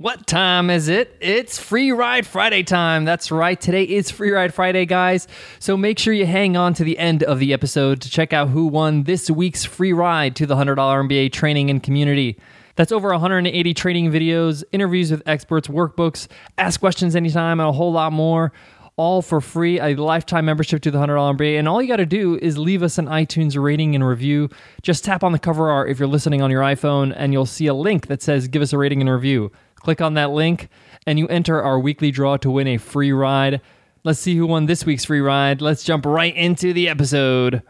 What time is it? It's Free Ride Friday time. That's right. Today is Free Ride Friday, guys. So make sure you hang on to the end of the episode to check out who won this week's free ride to the $100 MBA training and community. That's over 180 training videos, interviews with experts, workbooks, ask questions anytime, and a whole lot more all for free, a lifetime membership to the $100 MBA. And all you got to do is leave us an iTunes rating and review. Just tap on the cover art if you're listening on your iPhone, and you'll see a link that says give us a rating and review. Click on that link, and you enter our weekly draw to win a free ride. Let's see who won this week's free ride. Let's jump right into the episode.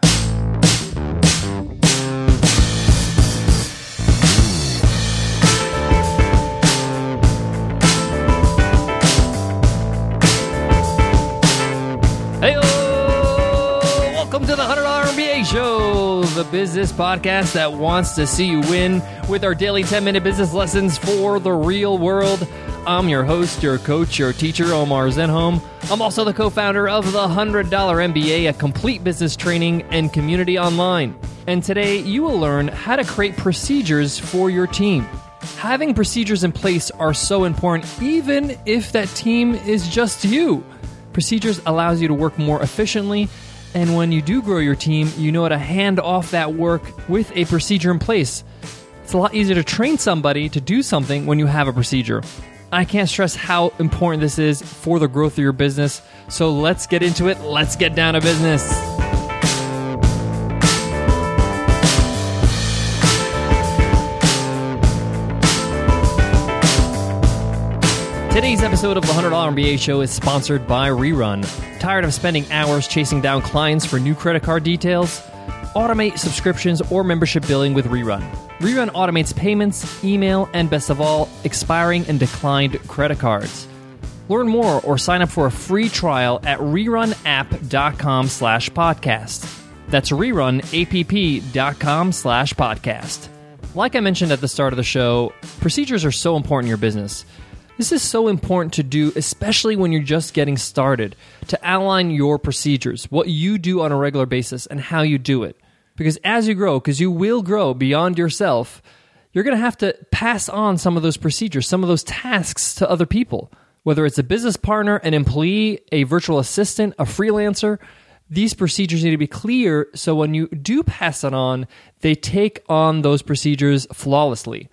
Business podcast that wants to see you win with our daily 10 minute business lessons for the real world. I'm your host, your coach, your teacher, Omar Zenhom. I'm also the co founder of the $100 MBA, a complete business training and community online. And today you will learn how to create procedures for your team. Having procedures in place are so important, even if that team is just you. Procedures allows you to work more efficiently, and when you do grow your team, you know how to hand off that work with a procedure in place. It's a lot easier to train somebody to do something when you have a procedure. I can't stress how important this is for the growth of your business. So let's get into it. Let's get down to business. Today's episode of the $100 MBA Show is sponsored by Rerun. Tired of spending hours chasing down clients for new credit card details? Automate subscriptions or membership billing with Rerun. Rerun automates payments, email, and best of all, expiring and declined credit cards. Learn more or sign up for a free trial at rerunapp.com slash podcast. That's rerunapp.com slash podcast. Like I mentioned at the start of the show, procedures are so important in your business. This is so important to do, especially when you're just getting started, to outline your procedures, what you do on a regular basis, and how you do it. Because as you grow, because you will grow beyond yourself, you're going to have to pass on some of those procedures, some of those tasks to other people. Whether it's a business partner, an employee, a virtual assistant, a freelancer, these procedures need to be clear so when you do pass it on, they take on those procedures flawlessly.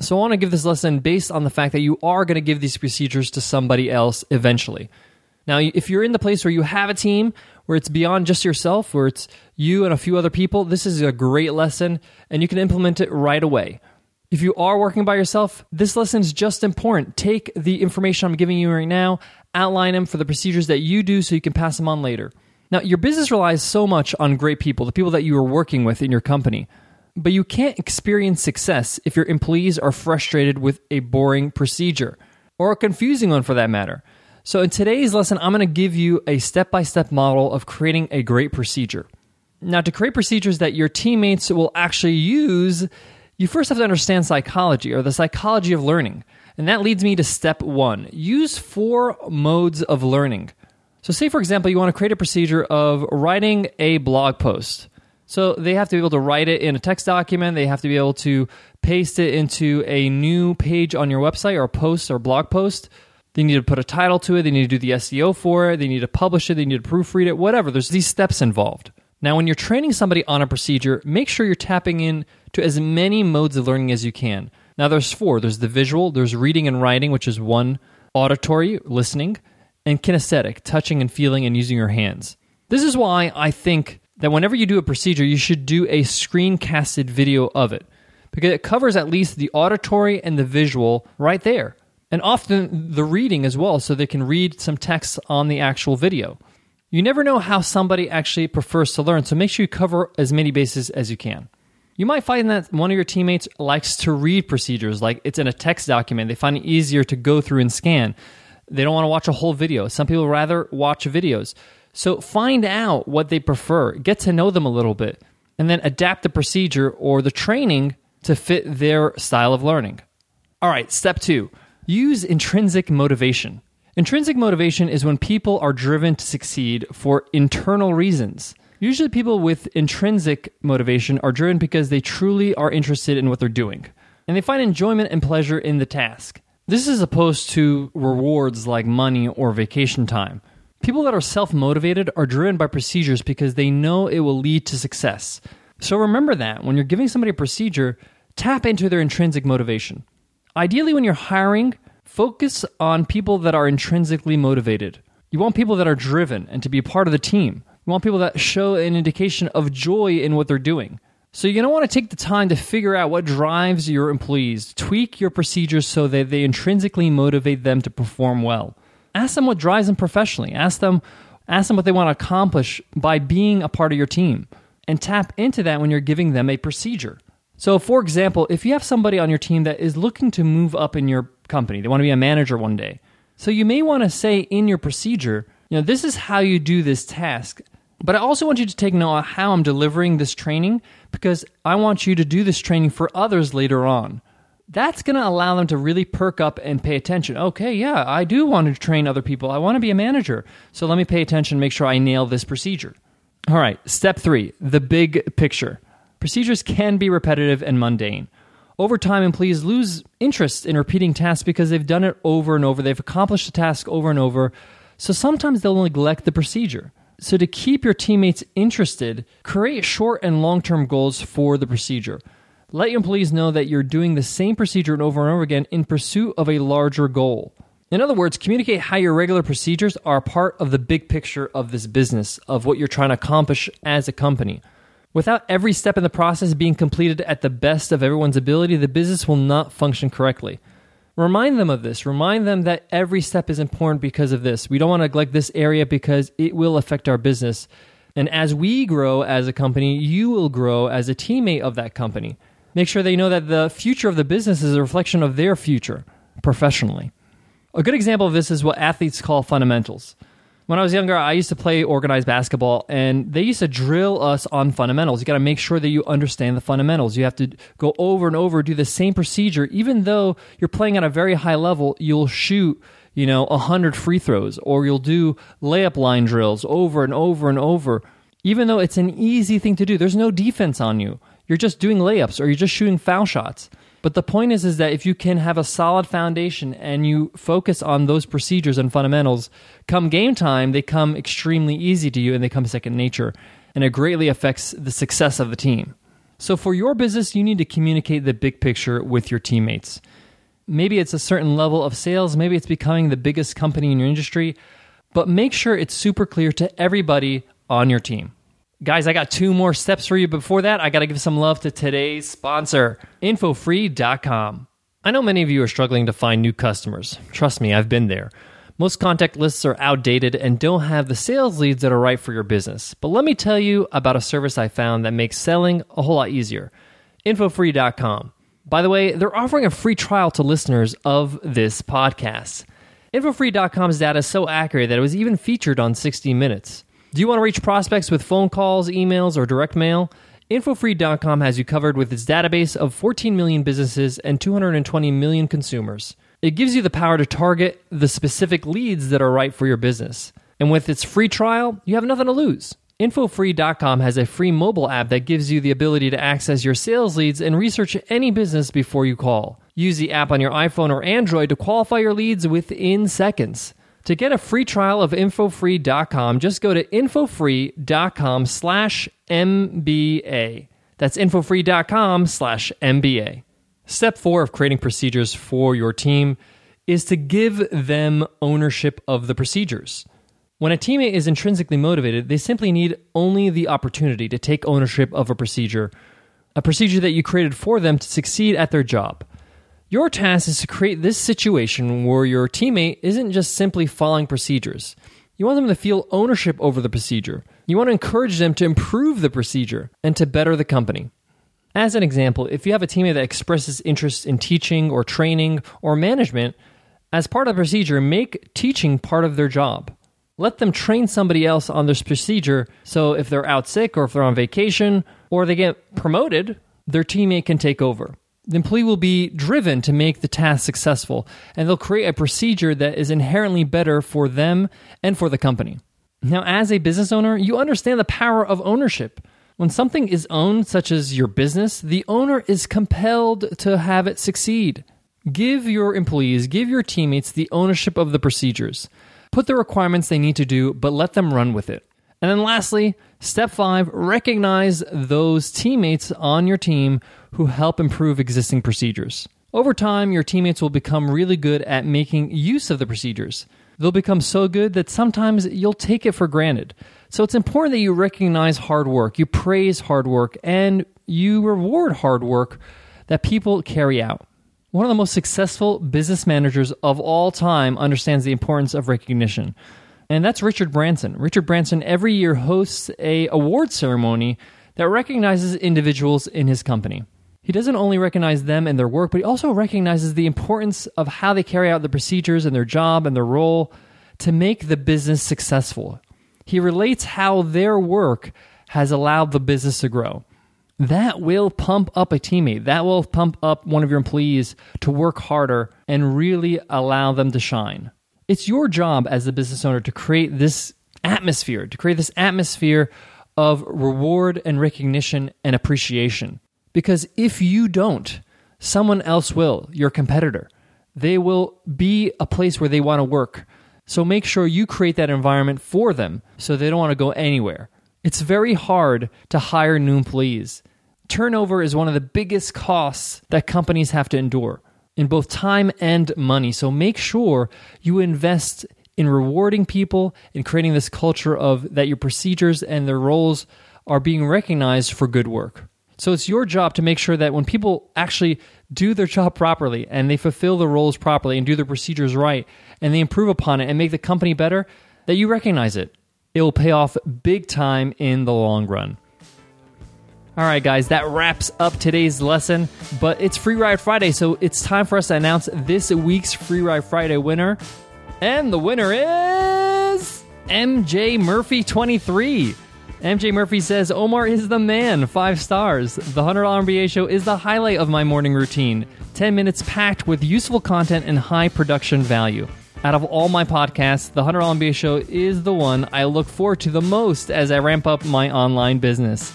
So I want to give this lesson based on the fact that you are going to give these procedures to somebody else eventually. Now, if you're in the place where you have a team where it's beyond just yourself, where it's you and a few other people, this is a great lesson and you can implement it right away. If you are working by yourself, this lesson is just important. Take the information I'm giving you right now, outline them for the procedures that you do so you can pass them on later. Now, your business relies so much on great people, the people that you are working with in your company. But you can't experience success if your employees are frustrated with a boring procedure or a confusing one for that matter. So, in today's lesson, I'm going to give you a step by step model of creating a great procedure. Now, to create procedures that your teammates will actually use, you first have to understand psychology or the psychology of learning. And that leads me to step one use four modes of learning. So, say for example, you want to create a procedure of writing a blog post. So they have to be able to write it in a text document. They have to be able to paste it into a new page on your website or a post or blog post. They need to put a title to it. They need to do the SEO for it. They need to publish it. They need to proofread it, whatever. There's these steps involved. Now, when you're training somebody on a procedure, make sure you're tapping in to as many modes of learning as you can. Now, there's four there's the visual, there's reading and writing, which is one, auditory, listening, and kinesthetic, touching and feeling and using your hands. This is why I think that whenever you do a procedure, you should do a screencasted video of it because it covers at least the auditory and the visual right there. And often the reading as well, so they can read some text on the actual video. You never know how somebody actually prefers to learn, so make sure you cover as many bases as you can. You might find that one of your teammates likes to read procedures, like it's in a text document. They find it easier to go through and scan. They don't want to watch a whole video. Some people rather watch videos. So find out what they prefer, get to know them a little bit, and then adapt the procedure or the training to fit their style of learning. All right, step two use intrinsic motivation. Intrinsic motivation is when people are driven to succeed for internal reasons. Usually, people with intrinsic motivation are driven because they truly are interested in what they're doing and they find enjoyment and pleasure in the task. This is opposed to rewards like money or vacation time. People that are self motivated are driven by procedures because they know it will lead to success. So remember that when you're giving somebody a procedure, tap into their intrinsic motivation. Ideally, when you're hiring, focus on people that are intrinsically motivated. You want people that are driven and to be a part of the team. You want people that show an indication of joy in what they're doing. So you're going to want to take the time to figure out what drives your employees, tweak your procedures so that they intrinsically motivate them to perform well. Ask them what drives them professionally. Ask them ask them what they want to accomplish by being a part of your team and tap into that when you're giving them a procedure. So, for example, if you have somebody on your team that is looking to move up in your company, they want to be a manager one day. So, you may want to say in your procedure, you know, this is how you do this task. But I also want you to take note of how I'm delivering this training because I want you to do this training for others later on. That's going to allow them to really perk up and pay attention. Okay, yeah, I do want to train other people. I want to be a manager. So let me pay attention, make sure I nail this procedure. All right, step three the big picture. Procedures can be repetitive and mundane. Over time, employees lose interest in repeating tasks because they've done it over and over. They've accomplished the task over and over. So sometimes they'll neglect the procedure. So, to keep your teammates interested, create short and long term goals for the procedure. Let your employees know that you're doing the same procedure over and over again in pursuit of a larger goal. In other words, communicate how your regular procedures are part of the big picture of this business, of what you're trying to accomplish as a company. Without every step in the process being completed at the best of everyone's ability, the business will not function correctly. Remind them of this. Remind them that every step is important because of this. We don't want to neglect this area because it will affect our business. And as we grow as a company, you will grow as a teammate of that company. Make sure they know that the future of the business is a reflection of their future professionally. A good example of this is what athletes call fundamentals. When I was younger, I used to play organized basketball, and they used to drill us on fundamentals. You got to make sure that you understand the fundamentals. You have to go over and over, do the same procedure. Even though you're playing at a very high level, you'll shoot, you know, 100 free throws, or you'll do layup line drills over and over and over. Even though it's an easy thing to do, there's no defense on you. You're just doing layups, or you're just shooting foul shots. But the point is, is that if you can have a solid foundation and you focus on those procedures and fundamentals, come game time, they come extremely easy to you and they come second nature. And it greatly affects the success of the team. So for your business, you need to communicate the big picture with your teammates. Maybe it's a certain level of sales, maybe it's becoming the biggest company in your industry, but make sure it's super clear to everybody on your team. Guys, I got two more steps for you. Before that, I got to give some love to today's sponsor, Infofree.com. I know many of you are struggling to find new customers. Trust me, I've been there. Most contact lists are outdated and don't have the sales leads that are right for your business. But let me tell you about a service I found that makes selling a whole lot easier Infofree.com. By the way, they're offering a free trial to listeners of this podcast. Infofree.com's data is so accurate that it was even featured on 60 Minutes. Do you want to reach prospects with phone calls, emails, or direct mail? InfoFree.com has you covered with its database of 14 million businesses and 220 million consumers. It gives you the power to target the specific leads that are right for your business. And with its free trial, you have nothing to lose. InfoFree.com has a free mobile app that gives you the ability to access your sales leads and research any business before you call. Use the app on your iPhone or Android to qualify your leads within seconds. To get a free trial of infofree.com, just go to infofree.com slash MBA. That's infofree.com slash MBA. Step four of creating procedures for your team is to give them ownership of the procedures. When a teammate is intrinsically motivated, they simply need only the opportunity to take ownership of a procedure, a procedure that you created for them to succeed at their job. Your task is to create this situation where your teammate isn't just simply following procedures. You want them to feel ownership over the procedure. You want to encourage them to improve the procedure and to better the company. As an example, if you have a teammate that expresses interest in teaching or training or management, as part of the procedure, make teaching part of their job. Let them train somebody else on this procedure so if they're out sick or if they're on vacation or they get promoted, their teammate can take over the employee will be driven to make the task successful, and they'll create a procedure that is inherently better for them and for the company. Now, as a business owner, you understand the power of ownership. When something is owned, such as your business, the owner is compelled to have it succeed. Give your employees, give your teammates the ownership of the procedures. Put the requirements they need to do, but let them run with it. And then lastly, step five, recognize those teammates on your team who help improve existing procedures. Over time, your teammates will become really good at making use of the procedures. They'll become so good that sometimes you'll take it for granted. So it's important that you recognize hard work, you praise hard work, and you reward hard work that people carry out. One of the most successful business managers of all time understands the importance of recognition. And that's Richard Branson. Richard Branson every year hosts a award ceremony that recognizes individuals in his company. He doesn't only recognize them and their work, but he also recognizes the importance of how they carry out the procedures and their job and their role to make the business successful. He relates how their work has allowed the business to grow. That will pump up a teammate. That will pump up one of your employees to work harder and really allow them to shine. It's your job as a business owner to create this atmosphere, to create this atmosphere of reward and recognition and appreciation. Because if you don't, someone else will, your competitor. They will be a place where they want to work. So make sure you create that environment for them so they don't want to go anywhere. It's very hard to hire new employees. Turnover is one of the biggest costs that companies have to endure in both time and money. So make sure you invest in rewarding people and creating this culture of that your procedures and their roles are being recognized for good work. So it's your job to make sure that when people actually do their job properly and they fulfill the roles properly and do their procedures right and they improve upon it and make the company better, that you recognize it. It will pay off big time in the long run. All right, guys, that wraps up today's lesson. But it's Free Ride Friday, so it's time for us to announce this week's Free Ride Friday winner. And the winner is MJ Murphy 23. MJ Murphy says, Omar is the man, five stars. The $100 MBA show is the highlight of my morning routine. 10 minutes packed with useful content and high production value. Out of all my podcasts, the $100 MBA show is the one I look forward to the most as I ramp up my online business.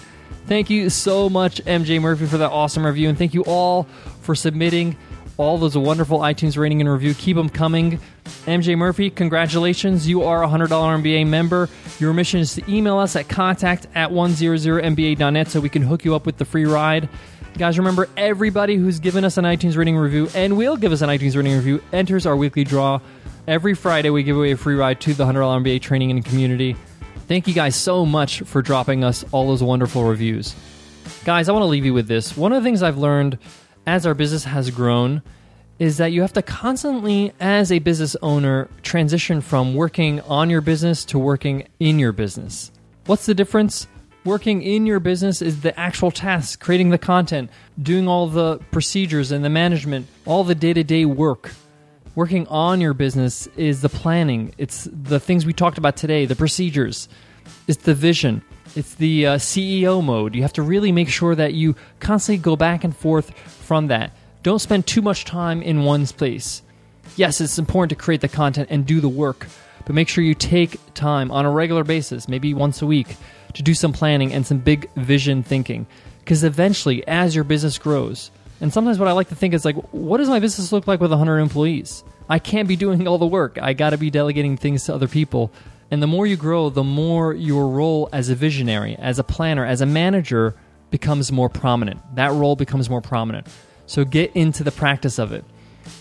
Thank you so much, MJ Murphy, for that awesome review, and thank you all for submitting all those wonderful iTunes rating and review. Keep them coming. MJ Murphy, congratulations. You are a $100 MBA member. Your mission is to email us at contact at 100mba.net so we can hook you up with the free ride. Guys, remember everybody who's given us an iTunes rating review and will give us an iTunes rating review enters our weekly draw. Every Friday, we give away a free ride to the $100 MBA training and community. Thank you guys so much for dropping us all those wonderful reviews. Guys, I want to leave you with this. One of the things I've learned as our business has grown is that you have to constantly, as a business owner, transition from working on your business to working in your business. What's the difference? Working in your business is the actual task, creating the content, doing all the procedures and the management, all the day to day work. Working on your business is the planning, it's the things we talked about today, the procedures, it's the vision, it's the uh, CEO mode. You have to really make sure that you constantly go back and forth from that. Don't spend too much time in one place. Yes, it's important to create the content and do the work, but make sure you take time on a regular basis, maybe once a week, to do some planning and some big vision thinking. Because eventually, as your business grows, and sometimes what I like to think is like, what does my business look like with 100 employees? I can't be doing all the work. I got to be delegating things to other people. And the more you grow, the more your role as a visionary, as a planner, as a manager becomes more prominent. That role becomes more prominent. So get into the practice of it.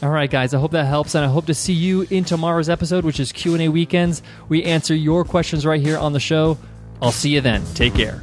All right, guys, I hope that helps, and I hope to see you in tomorrow's episode, which is Q&A Weekends. We answer your questions right here on the show. I'll see you then. Take care.